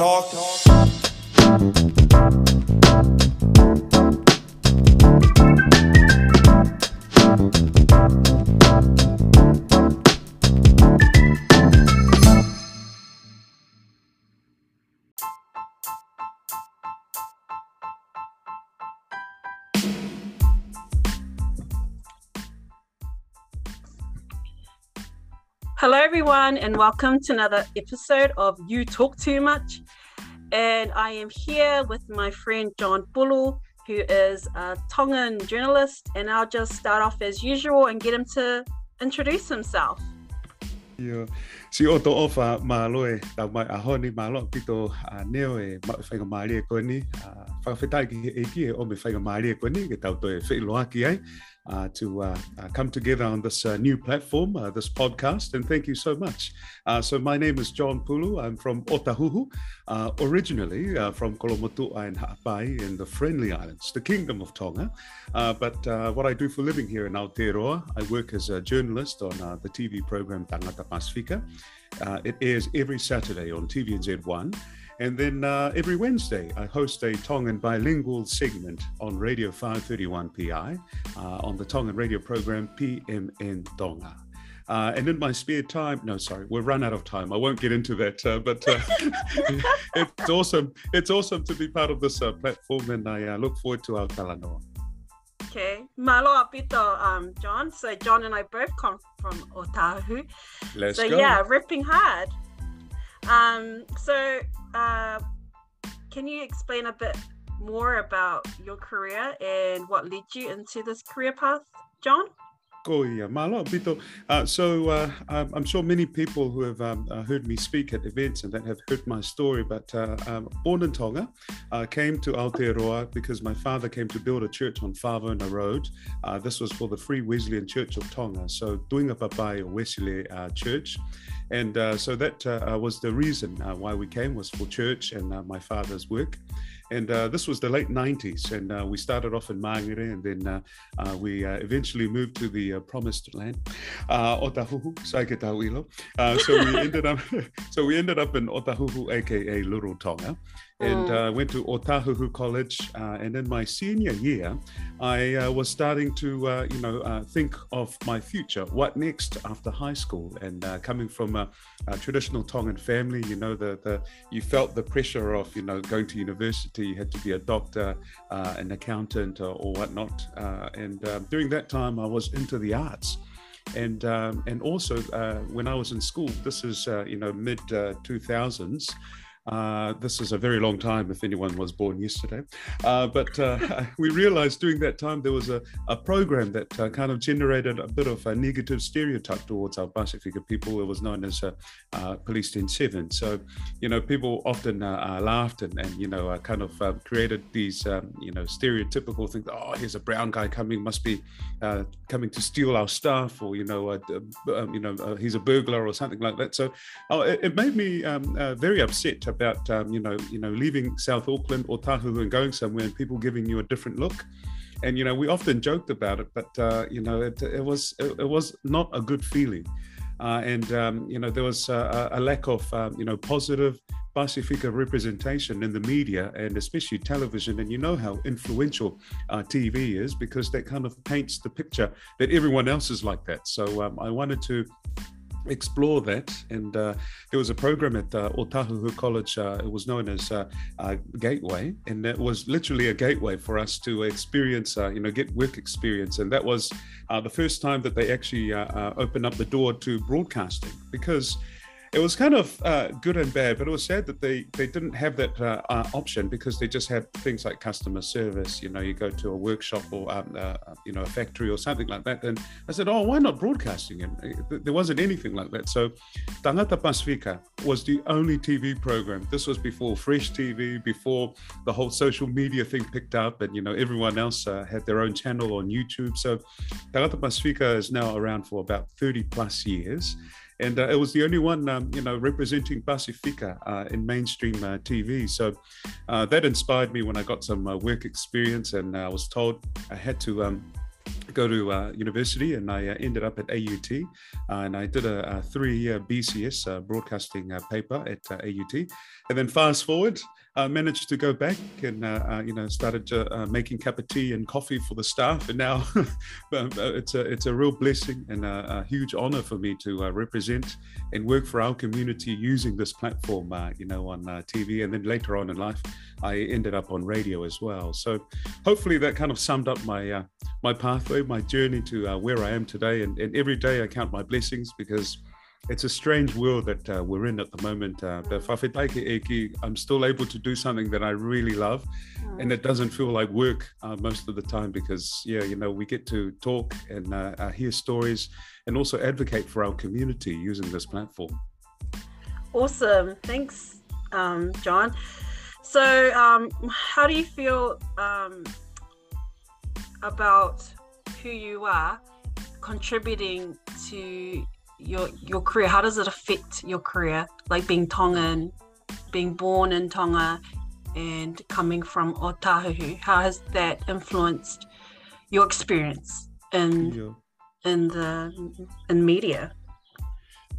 talk. Everyone, and welcome to another episode of You Talk Too Much. And I am here with my friend John Pulu, who is a Tongan journalist. And I'll just start off as usual and get him to introduce himself. Ia, si ofa malo e a neo e ma whainga maari e uh, to uh, uh, come together on this uh, new platform, uh, this podcast, and thank you so much. So my name is John Pulu. I'm from Otahuhu, uh, originally from Kolomotua and Ha'apai in the Friendly Islands, the Kingdom of Tonga. But what I do for living here in Aotearoa, I work as a journalist on the TV program Tangata Pasifika. It airs every Saturday on TVNZ1. And then uh, every Wednesday, I host a Tongan bilingual segment on Radio 531 PI uh, on the Tongan radio program PMN Tonga. Uh, and in my spare time, no, sorry, we're run out of time. I won't get into that, uh, but uh, it's awesome. It's awesome to be part of this uh, platform, and I uh, look forward to our talanoa. Okay, malo apito, um, John. So John and I both come from Otahu. Let's so go. yeah, ripping hard. Um, so uh, can you explain a bit more about your career and what led you into this career path, John? Ko ia, malo pito. So uh, I'm I'm sure many people who have um, uh, heard me speak at events and that have heard my story, but uh, um, born in Tonga, uh, came to Aotearoa because my father came to build a church on Favona Road. Uh, this was for the Free Wesleyan Church of Tonga, so doing a papai Wesley uh, Church. And uh, so that uh, was the reason uh, why we came was for church and my father's work. And uh, this was the late 90s, and uh, we started off in Mangere, and then uh, uh, we uh, eventually moved to the uh, promised land, uh, Otahuhu, Saiketauilo. Uh, so we ended up, so we ended up in Otahuhu, aka Little Tonga, and Mm. uh, went to Otahuhu College. Uh, and in my senior year, I uh, was starting to, uh, you know, uh, think of my future. What next after high school? And uh, coming from a, a traditional Tongan family, you know, the the you felt the pressure of, you know, going to university. You had to be a doctor, uh, an accountant, or, or whatnot. Uh, and uh, during that time, I was into the arts. And um, and also uh, when I was in school, this is uh, you know mid two thousands. Uh, this is a very long time if anyone was born yesterday. Uh, but uh, we realized during that time there was a, a program that uh, kind of generated a bit of a negative stereotype towards our Pasifika people. It was known as uh, Police 107. So, you know, people often laughed and, and, you know, kind of uh, created these, um, you know, stereotypical things. Oh, here's a brown guy coming, must be coming to steal our stuff, or, you know, um, you know, he's a burglar or something like that. So oh, it, it made me um, very upset about um, you know you know leaving South Auckland or Tahu and going somewhere and people giving you a different look. And you know we often joked about it, but uh, you know it, it was it, it was not a good feeling. Uh, and um, you know there was a a lack of um, you know positive Pacifica representation in the media and especially television. And you know how influential uh, TV is because that kind of paints the picture that everyone else is like that. So um, I wanted to explore that. And uh, there was a program at uh, Otahuhu College. Uh, it was known as uh, Gateway, and it was literally a gateway for us to experience, uh, you know, get work experience. And that was uh, the first time that they actually opened up the door to broadcasting because it was kind of uh, good and bad, but it was sad that they they didn't have that uh, uh, option because they just had things like customer service. You know, you go to a workshop or um, uh, you know a factory or something like that. And I said, oh, why not broadcasting? And uh, there wasn't anything like that. So Tangata Pasifika was the only TV program. This was before Fresh TV, before the whole social media thing picked up, and you know everyone else uh, had their own channel on YouTube. So Tangata Pasifika is now around for about 30 plus years and uh, it was the only one, um, you know, representing Pacifica uh, in mainstream uh, TV. So uh, that inspired me when I got some uh, work experience, and I was told I had to um, go to uh, university and I uh, ended up at AUT uh, and I did a, a three-year BCS uh, broadcasting paper at AUT and then fast forward I managed to go back and uh, uh, you know started making cup of tea and coffee for the staff. And now it's a it's a real blessing and a, a huge honor for me to represent and work for our community using this platform you know on TV and then later on in life I ended up on radio as well. So hopefully that kind of summed up my my pathway my journey to uh, where I am today. And, and, every day I count my blessings because it's a strange world that uh, we're in at the moment. Uh, I'm still able to do something that I really love, and it doesn't feel like work uh, most of the time because, yeah, you know, we get to talk and uh, uh, hear stories and also advocate for our community using this platform. Awesome. Thanks, um, John. So, um, how do you feel um, about who you are contributing to your your career how does it affect your career like being tongan being born in tonga and coming from otahuhu how has that influenced your experience in yeah. in the in media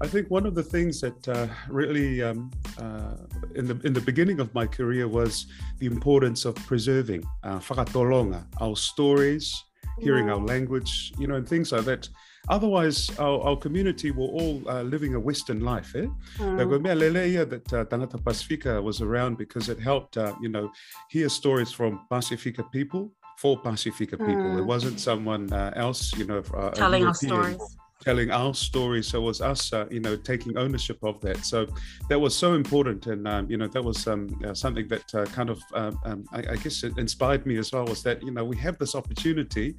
I think one of the things that uh, really um, uh, in the in the beginning of my career was the importance of preserving uh, our stories, hearing our language, you know, and things like that. Otherwise, our, our community were all uh, living a Western life. Eh? Mm. that uh, Tangata Pasifika was around because it helped, uh, you know, hear stories from Pacifica people for Pacifica people. Mm. It wasn't someone uh, else, you know, uh, telling our stories telling our story. So it was us, uh, you know, taking ownership of that. So that was so important, and um, you know, that was um, uh, something that uh, kind of, um, um I, I, guess, it inspired me as well. Was that you know we have this opportunity.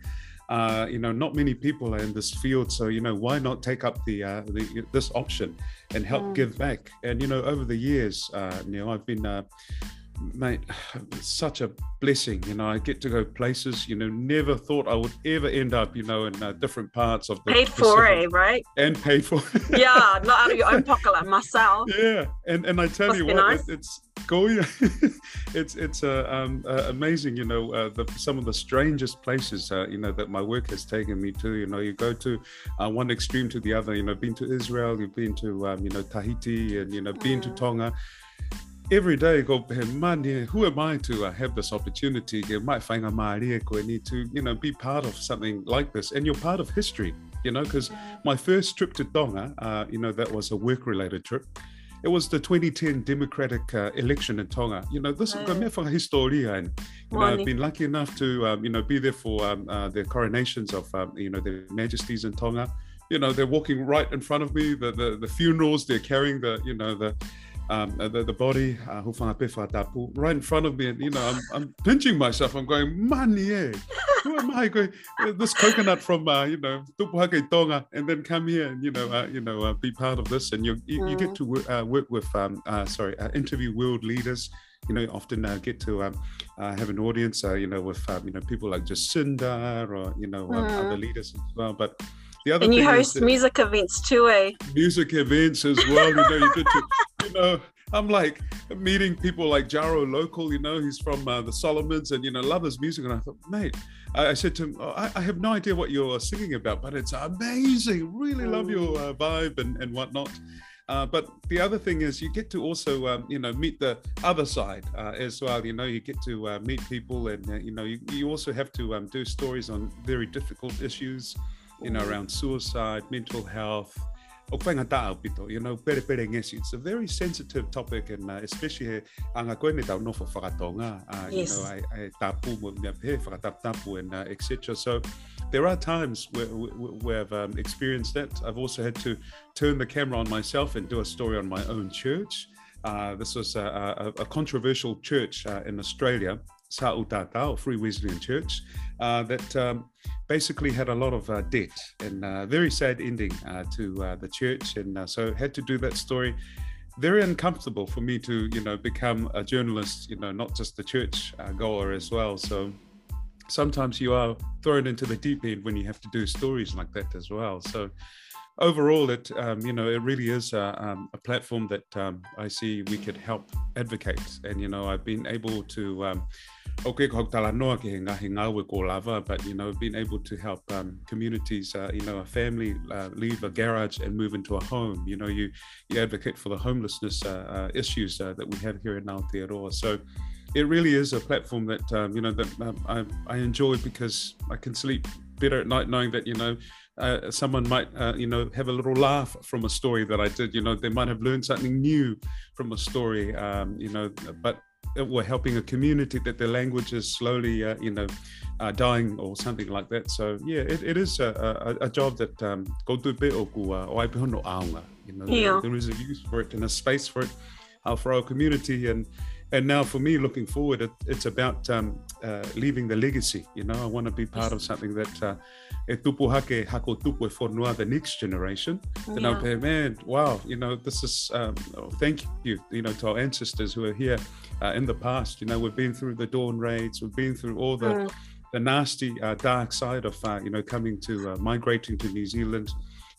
Uh, you know, not many people are in this field, so you know, why not take up the, uh, the this option and help mm. give back? And you know, over the years, uh, you know, I've been mate, it's such a blessing. You know, I get to go places, you know, never thought I would ever end up, you know, in uh, different parts of the paid for it, right? And paid for. yeah, not out of your own pocket, like myself. Yeah, and and I tell Must you what, nice. it, it's going. it's it's uh, um, uh, amazing, you know, uh, the, some of the strangest places, uh, you know, that my work has taken me to. You know, you go to uh, one extreme to the other. You know, been to Israel, you've been to, um, you know, Tahiti, and you know, been mm. to Tonga every day go man who am i to uh, have this opportunity might find a need to you know be part of something like this and you're part of history you know because my first trip to tonga uh, you know that was a work related trip it was the 2010 democratic uh, election in Tonga. You know, this is oh. historia, and you know, I've been lucky enough to um, you know be there for um, uh, the coronations of um, you know their majesties in Tonga. You know, they're walking right in front of me. The the, the funerals, they're carrying the you know the um, uh, the, the body, uh, right in front of me. And, you know, I'm, I'm pinching myself. I'm going, man, yeah, who am I going? Uh, this coconut from, uh, you know, Tonga, and then come here and, you know, uh, you know, uh, be part of this. And you, you, you get to work, uh, work with, um, uh, sorry, uh, interview world leaders. You know, often uh, get to um, uh, have an audience, uh, you know, with, um, you know, people like Jacinda or, you know, um, other leaders as well. But the other and you host music events too, eh? Music events as well. You know, you get to, you know, I'm like meeting people like Jaro Local, you know, he's from uh, the Solomons and, you know, love his music. And I thought, mate, I, I said to him, oh, I, I, have no idea what you're singing about, but it's amazing. Really love your mm. uh, vibe and, and whatnot. Uh, but the other thing is you get to also, um, you know, meet the other side uh, as well. You know, you get to uh, meet people and, uh, you know, you, you also have to um, do stories on very difficult issues you know, around suicide, mental health, you know, pere pere ngesi. It's a very sensitive topic, and uh, especially anga koe me tau nofo whakatonga, uh, yes. you know, I, I tapu mo mea pe whakatapu and uh, etc. So there are times where, where I've um, experienced that. I've also had to turn the camera on myself and do a story on my own church. Uh, this was a, a, a controversial church uh, in Australia Sa'utata, or Free Wesleyan Church, uh, that um, basically had a lot of uh, debt and uh, very sad ending uh, to uh, the church. And uh, so had to do that story. Very uncomfortable for me to, you know, become a journalist, you know, not just the church goer as well. So sometimes you are thrown into the deep end when you have to do stories like that as well. So overall, it um, you know it really is a, um, a platform that um, I see we could help advocate, and you know I've been able to um, okay ko tala noa ke nga he ngawe ko lava but you know being able to help um, communities uh, you know a family uh, leave a garage and move into a home. You know you you advocate for the homelessness uh, uh issues uh, that we have here in Aotearoa. So it really is a platform that um, you know that um, I, I enjoy because I can sleep better at night knowing that you know uh, someone might uh, you know have a little laugh from a story that I did. You know they might have learned something new from a story um, you know but we're helping a community that their language is slowly uh, you know uh, dying or something like that so yeah it, it is a, a, a job that um, go to be o you know yeah. there is a use for it and a space for it uh, for our community and and now for me looking forward it, it's about um, uh, leaving the legacy you know? I want to be part of something that uh, e tupu hake hako tupu e whanua the next generation. Yeah. then i'll man wow you know this is um, oh, thank you you know to our ancestors who are here uh, in the past you know? We've been through the dawn raids we've been through all the mm. the nasty uh, dark side of uh, you know coming to uh, migrating to new zealand.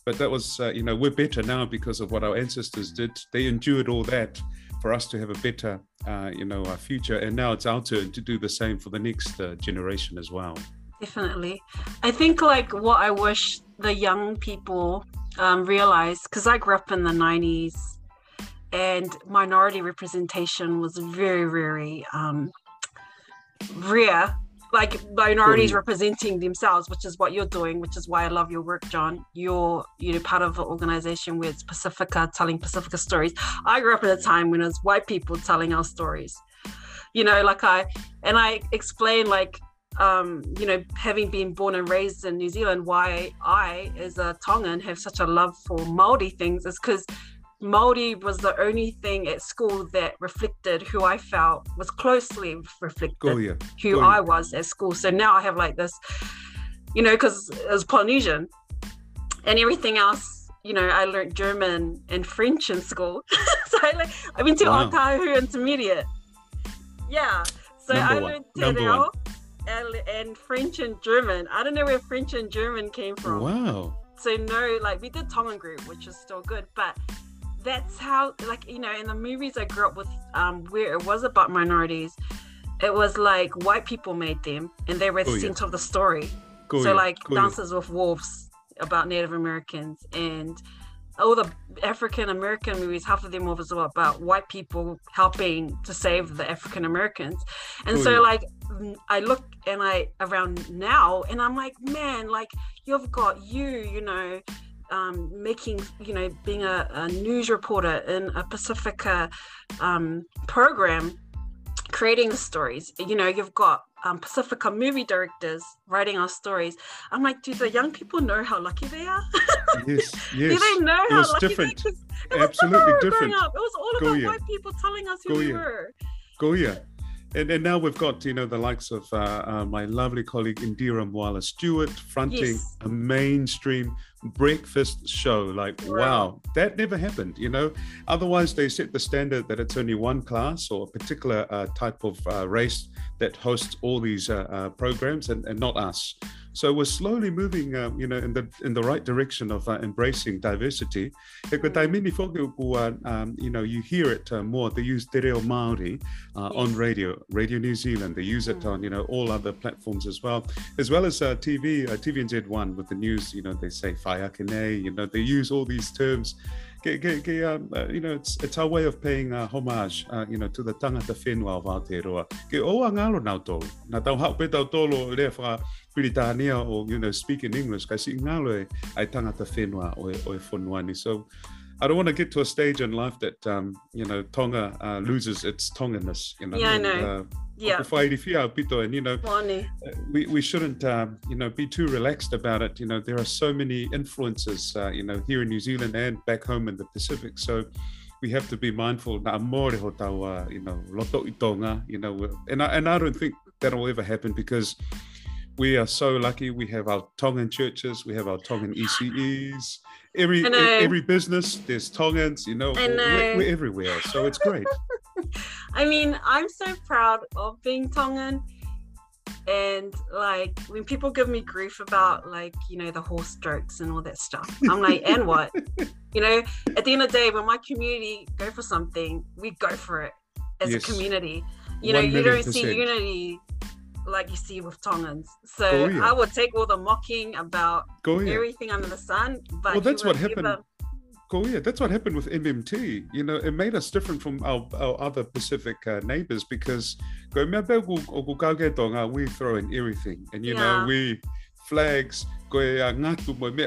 But that was you know we're better now because of what our ancestors did. They endured all that for us to have a better, uh, you know, future. And now it's our turn to do the same for the next uh, generation as well. Definitely, I think like what I wish the young people um, realize, because I grew up in the '90s, and minority representation was very, very um, rare like minorities mm. representing themselves, which is what you're doing, which is why I love your work, John. You're you know part of an organization with Pacifica telling Pacifica stories. I grew up at a time when it was white people telling our stories. You know, like I and I explain like um, you know, having been born and raised in New Zealand, why I, as a Tongan, have such a love for Maori things is because Maori was the only thing at school that reflected who I felt was closely reflected who I was at school. So now I have like this, you know, because it was Polynesian and everything else. You know, I learned German and French in school. so I, like, I went to wow. Otahu Intermediate. Yeah. So Number I learned Te and, and French and German. I don't know where French and German came from. Wow. So no, like we did Tongan group, which is still good, but that's how like you know in the movies i grew up with um where it was about minorities it was like white people made them and they were the oh, center yeah. of the story so yeah. like dances with wolves about native americans and all the african american movies half of them was about white people helping to save the african americans and so yeah. like i look and i around now and i'm like man like you've got you you know um, making, you know, being a, a, news reporter in a Pacifica um, program, creating the stories. You know, you've got um, Pacifica movie directors writing our stories. I'm like, do the young people know how lucky they are? yes, yes. do they know it how was lucky different. they are? Absolutely different. Up. It was all about white people telling us who Go we were. Go yeah. And, and now we've got, you know, the likes of uh, uh, my lovely colleague Indira Mwala Stewart fronting yes. a mainstream breakfast show. Like, right. wow, that never happened, you know. Otherwise, they set the standard that it's only one class or a particular uh, type of uh, race that hosts all these uh, uh, programs and, and not us. So we're slowly moving, uh, you know, in the in the right direction of uh, embracing diversity. Um, you know, you hear it uh, more. They use Te Reo Māori uh, on radio, Radio New Zealand. They use it mm. on, you know, all other platforms as well, as well as uh, TV, uh, TVNZ1 with the news. You know, they say Whaiakene, you know, they use all these terms. Um, uh, you know, it's, it's our way of paying uh, homage, uh, you know, to the tangata whenua of Aotearoa. Ke o angalo nau tolu. Na tau hau pe tau tolu rea wha Piritania or, you know, speak in English. Kai si ngalo e ai tangata whenua o e, o e whanuani. So, I don't want to get to a stage in life that um, you know Tonga uh, loses its Tonganness. You know, yeah, I know. Uh, yeah. And you know, uh, we, we shouldn't um, you know be too relaxed about it. You know, there are so many influences. Uh, you know, here in New Zealand and back home in the Pacific. So we have to be mindful. Na more ho tau, you know, loto i tonga. You know, and I, and I don't think that'll ever happen because we are so lucky. We have our Tongan churches, we have our Tongan ECEs. Every every business, there's Tongans. You know, know. We're, we're, everywhere, so it's great. I mean, I'm so proud of being Tongan. And like when people give me grief about like you know the horse strokes and all that stuff, I'm like, and what? You know, at the end of the day, when my community go for something, we go for it as yes. a community. You know, you don't see unity like you see with Tongans. So oh, yeah. I would take all the mocking about oh, yeah. everything under the sun. But well, that's what happened. Them... Oh yeah, that's what happened with MMT. You know, it made us different from our, our other Pacific uh, neighbors because we throw in everything, and you yeah. know we flags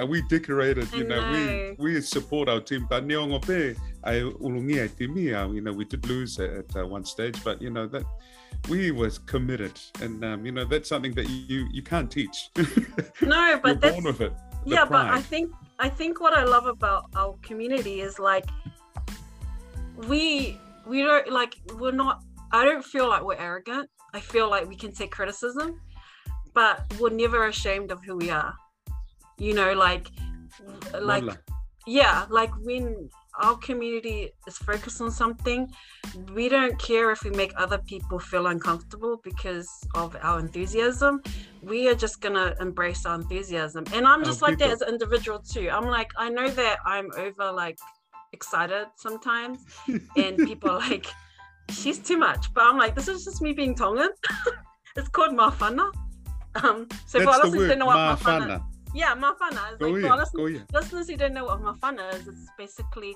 we decorated you know, know, we we support our team but I you know we did lose at uh, one stage but you know that we was committed. And um, you know that's something that you you can't teach. No but that's born with it yeah pride. but i think i think what i love about our community is like we we don't like we're not i don't feel like we're arrogant. I feel like we can take criticism but we're never ashamed of who we are. You know like like yeah like when our community is focused on something we don't care if we make other people feel uncomfortable because of our enthusiasm. We are just gonna embrace our enthusiasm. And i'm just our like people. that as an individual too. I'm like i know that i'm over like excited sometimes and people are like she's too much. But i'm like this is just me being tongan. It's called mafana. Um so That's for listeners who know what mafana yeah, mafana. It's like, for listeners, listeners who don't know what mafana is, it's basically,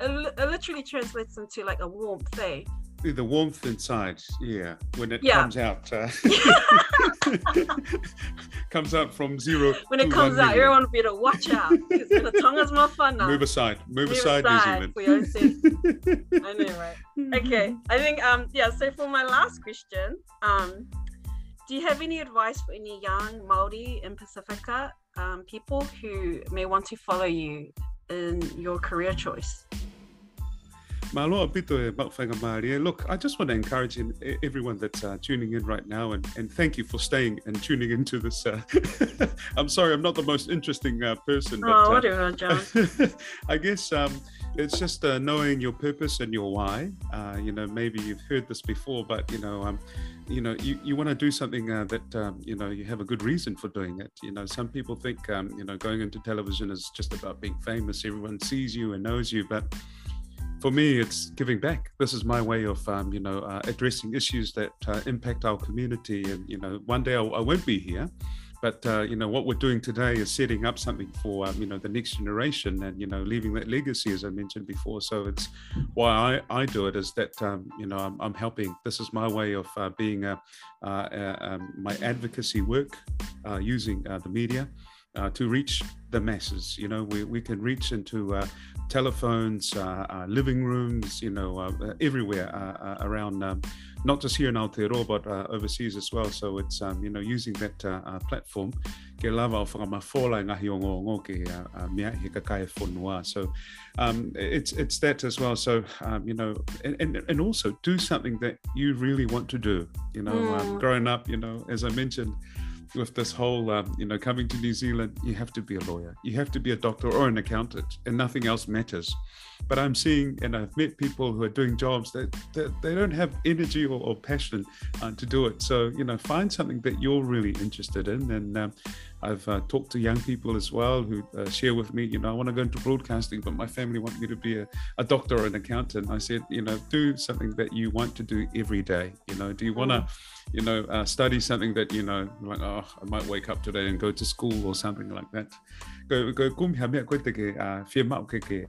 it literally translates into like a warmth, eh? The warmth inside, yeah, when it yeah. comes out, uh, comes out from zero. When it comes out, everyone better watch out because the tongue is mafana. Move aside, move, move aside, aside New Zealand. I know, right? Okay, I think um yeah. So for my last question, um, do you have any advice for any young Maori in Pacifica um, people who may want to follow you in your career choice? Look, I just want to encourage everyone that's uh, tuning in right now and, and thank you for staying and tuning into this. Uh, I'm sorry, I'm not the most interesting uh, person. But, oh, whatever, John. I guess um, it's just uh, knowing your purpose and your why. Uh, you know, maybe you've heard this before, but you know, um, you know, you, you want to do something uh, that um, you know you have a good reason for doing it. You know, some people think um, you know going into television is just about being famous. Everyone sees you and knows you, but for me, it's giving back. This is my way of, um, you know, uh, addressing issues that uh, impact our community. And you know, one day I, I won't be here, but uh, you know what we're doing today is setting up something for um, you know the next generation and you know leaving that legacy as i mentioned before. So it's why i, I do it is that um, you know I'm, I'm, helping. This is my way of uh, being a, uh, uh um, my advocacy work uh, using uh, the media to reach the masses. You know we, we can reach into telephones living rooms you know everywhere around um, not just here in Aotearoa, but uh, overseas as well. So it's um, you know using that uh, uh, platform ke lava o whakamafola ngahi o ngō ngō ke uh, mea he kakai whonua. So um, it's it's that as well. So um, you know, and, and, and also do something that you really want to do. You know, mm. um, growing up, you know, as I mentioned, with this whole, um, you know, coming to New Zealand, you have to be a lawyer, you have to be a doctor or an accountant, and nothing else matters. But I'm seeing, and I've met people who are doing jobs that, that they don't have energy or, or passion uh, to do it. So, you know, find something that you're really interested in. And um, I've uh, talked to young people as well who uh, share with me, you know, I want to go into broadcasting, but my family want me to be a, a doctor or an accountant. I said, you know, do something that you want to do every day. You know, do you want to, you know, uh, study something that, you know, like, oh, I might wake up today and go to school or something like that. Go, go, koe te ke whia mau ke ke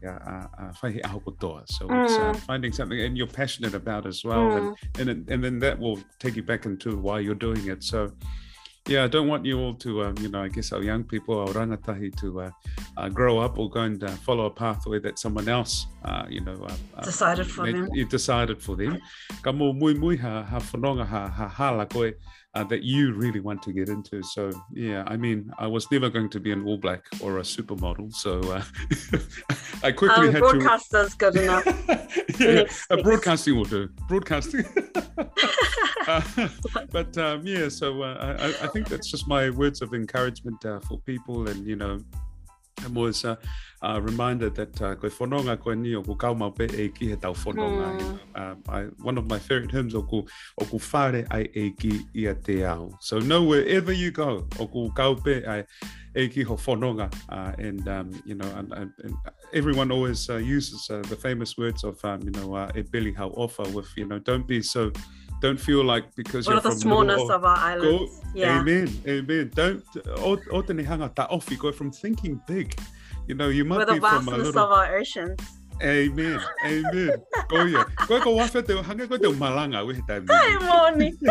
whaihi aho kotoa. So it's uh, mm. finding something and you're passionate about as well. Mm. And, and, and then that will take you back into why you're doing it. So, yeah, I don't want you all to, um, you know, I guess our young people, our rangatahi, to uh, uh, grow up or go and uh, follow a pathway that someone else, uh, you know, uh, uh, decided for made, them. You decided for them. Ka mō mui mui ha, ha whanonga ha, ha hala koe that you really want to get into. So, yeah, I mean, I was never going to be an All Black or a supermodel. So I quickly um, had broadcaster's to... good enough. yeah, broadcasting will do. Broadcasting. but um, yeah, so I, I think that's just my words of encouragement uh, for people, and you know, and was uh, uh, reminded that uh, koe whanonga koe ni o ku kaumau pe e ki he tau whanonga. Mm. You know? um, I, one of my favorite hymns o ku, o whare ai e ki ia te ao. So know wherever you go, o ku kau pe ai e ki ho whanonga. Uh, and, um, you know, and, and, and everyone always uh, uses uh, the famous words of, um, you know, uh, e hau ofa with, you know, don't be so don't feel like because you're the from smallness of our islands. yeah. Amen, amen. Don't o o te ni hanga ta ofi go from thinking big. You know, you might the be from a vastness little of our oceans. Amen. Amen. Ko ia. Koe ko wawhia te hanga koe te malanga we tai Hi, morning.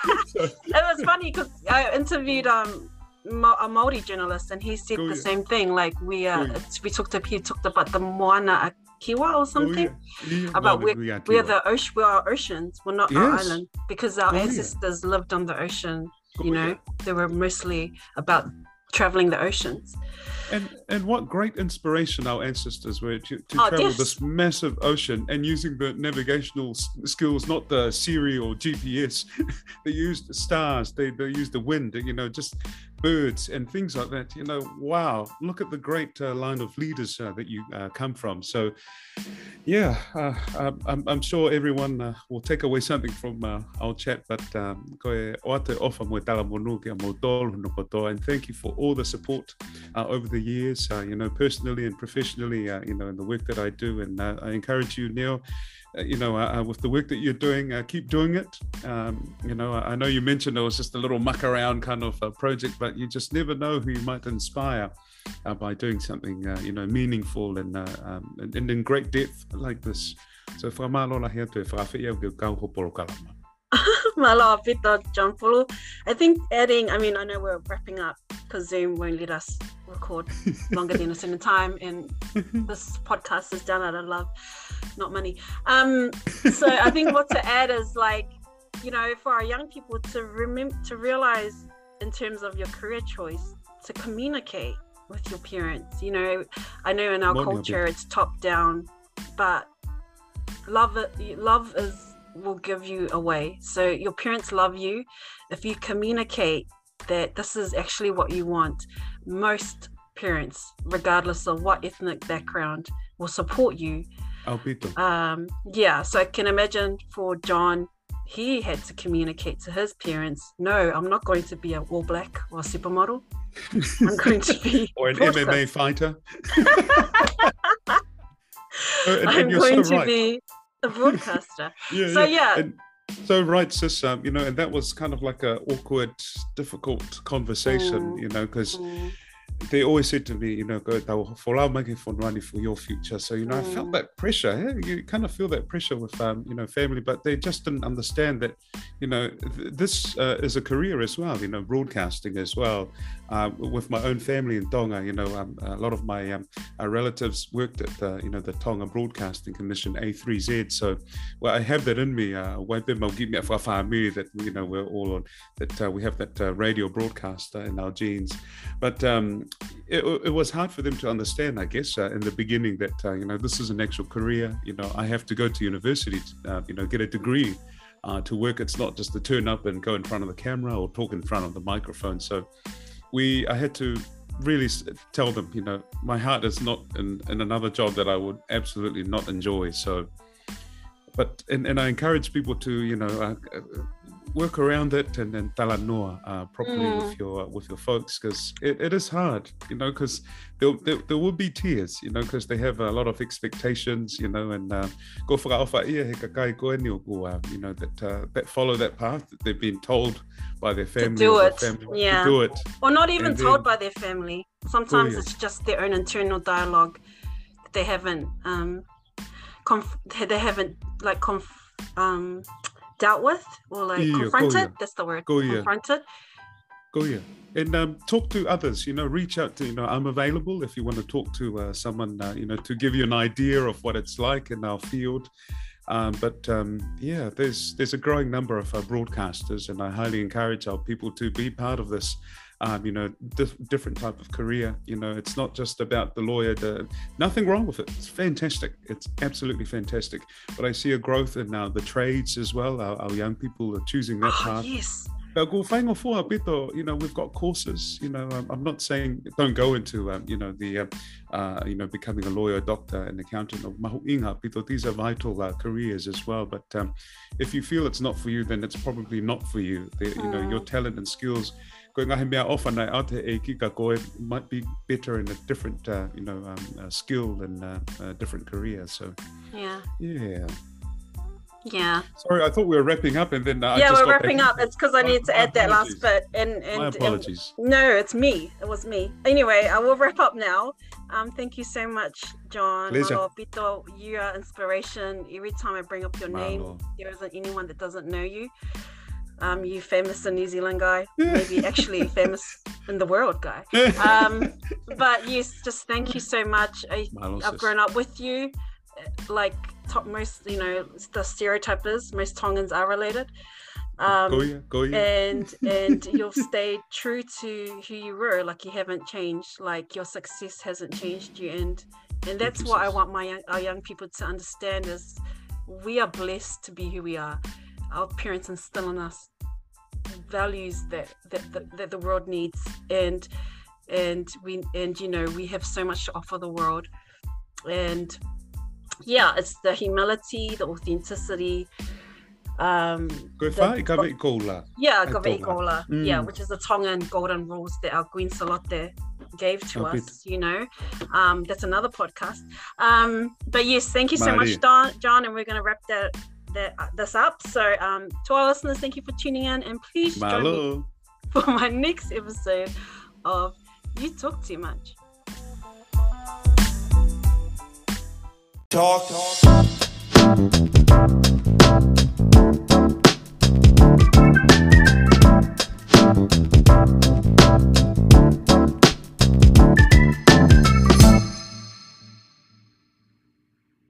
It was funny because I interviewed um a Maori journalist and he said Go the yeah. same thing. Like we uh, it's, we talked about he talked about the Moana Akiwa or oh, something. Ia. Ia, About mawe, ia We're the ocean. We're oceans. We're not our island because our oh, yeah. ancestors lived on the ocean. Oh, you ia. know, they were mostly about traveling the oceans. And and what great inspiration our ancestors were to, to Oh, travel yes. this massive ocean and using the navigational skills, not the Siri or GPS. they used the stars, they, they used the wind, you know, just birds and things like that. You know, wow, look at the great uh, line of leaders uh, that you uh, come from. So, yeah, uh, I'm, I'm- sure everyone uh, will take away something from uh, our chat. But um, and thank you for all the support over the years, you know, personally and professionally, you know, in the work that I do. And I encourage you, Neil, you know, uh, uh, with the work that you're doing, uh, keep doing it. Um, you know, I know you mentioned it was just a little muck around kind of uh, project, but you just never know who you might inspire uh, by doing something, uh, you know, meaningful and, uh, um, and, and in great depth like this. So, whamalola hea te whawhia au ke. Malo. I think adding, I mean, I know we're wrapping up because Zoom won't let us record longer than a certain time, and this podcast is done out of love, not money. Um, so I think what to add is like, you know, for our young people to remember to realize in terms of your career choice to communicate with your parents. You know, I know in our Morning, culture it's top down, but love it love is will give you away so your parents love you if you communicate that this is actually what you want most parents regardless of what ethnic background will support you um yeah so i can imagine for john he had to communicate to his parents no i'm not going to be a all black or supermodel i'm going to be Or an broadcast. MMA fighter. And- and i'm going so to right. be a broadcaster yeah, So, yeah. And so right, sis. Um, you know, and that was kind of like a awkward, difficult conversation. Mm. You know, because Mm, they always said to me, you know, go "Tau wholau make for running for your future. So you know, I felt Mm. that pressure. eh? You kind of feel that pressure with um, you know, family, but they just didn't understand that, you know, th- this uh, is a career as well. You know, broadcasting as well. Uh, with my own family in Tonga, you know, um, a lot of my um, uh, relatives worked at the, you know, the Tonga Broadcasting Commission A3Z. So, well, I have that in me. Uh, waipe mau give me a whawhāmui that you know we're all on that uh, we have that uh, radio broadcaster in our genes. But um, it, it was hard for them to understand, I guess, uh, in the beginning that uh, you know this is an actual career. You know, I have to go to university, to, uh, you know, get a degree. Uh, to work, it's not just to turn up and go in front of the camera or talk in front of the microphone. So, we, I had to really tell them, you know, my heart is not in, in another job that I would absolutely not enjoy. So, but and, and I encourage people to you know uh, uh, work around it and then talanoa uh, properly with your with your folks because it, it is hard you know because there, there, there will be tears you know because they have a lot of expectations you know and go for alpha ia he kakai koe ni o ko, you know that uh, that follow that path that they've been told by their family do it, family yeah. to do it or not even And told then- by their family. Sometimes yeah. it's just their own internal dialogue that they haven't um conf- they haven't like conf- um dealt with or like Yeah, confronted. That's the word. Go yeah. confronted. Go yeah, and um, talk to others. You know, reach out to. You know, I'm available if you want to talk to uh, someone. Uh, you know, to give you an idea of what it's like in our field. Um, but um, yeah, there's there's a growing number of uh, broadcasters, and I highly encourage our people to be part of this. Um, you know, dif- different type of career. You know, it's not just about the lawyer. The, nothing wrong with it. It's fantastic. It's absolutely fantastic. But I see a growth in now the trades as well. Our, our young people are choosing that Oh, path. yes. But whaingo fōa pito, you know, we've got courses, you know, um, I'm not saying don't go into, um, you know, the, uh, uh, you know, becoming a lawyer, doctor, and accountant or mahu inga pito. These are vital uh, careers as well. But um, if you feel it's not for you, then it's probably not for you. The, you know, your talent and skills, ko ngahi mea ofa nei aute e kika koe might be better in a different, uh, you know, um, uh, skill and uh, a different career. So, Yeah. yeah. Yeah. Sorry, I thought we were wrapping up, and then uh, yeah, we're wrapping up. It's because I need to add that last bit. And and My and- apologies. no, it's me. It was me. Anyway, I will wrap up now. Um, thank you so much, John. Pleasure. Malo Pito, you are inspiration. Every time I bring up your name, there isn't anyone that doesn't know you. Um, you famous in New Zealand guy, maybe actually famous in the world guy. Um, but yes, just thank you so much. I, I've grown up with you. Like top most, you know, the stereotype is most Tongans are related. Um, Goya, Goya. and and you've stayed true to who you were like you haven't changed like your success hasn't changed you and and that's what i want my young, our young people to understand is we are blessed to be who we are our parents instill in us values that that, that, that the world needs and and we and you know we have so much to offer the world and yeah it's the humility the authenticity um Go the- whai, ka me kola. yeah, toga. Gola. Yeah, Mm. which is the Tongan golden rules that our Queen Salote gave to Oh, good. us, you know. Um, that's another podcast. Um, but yes, thank you so much, Don, John, and we're going to wrap that, uh, this up. So um, to our listeners, thank you for tuning in, and please join me for my next episode of You Talk Too Much. Talk. Talk.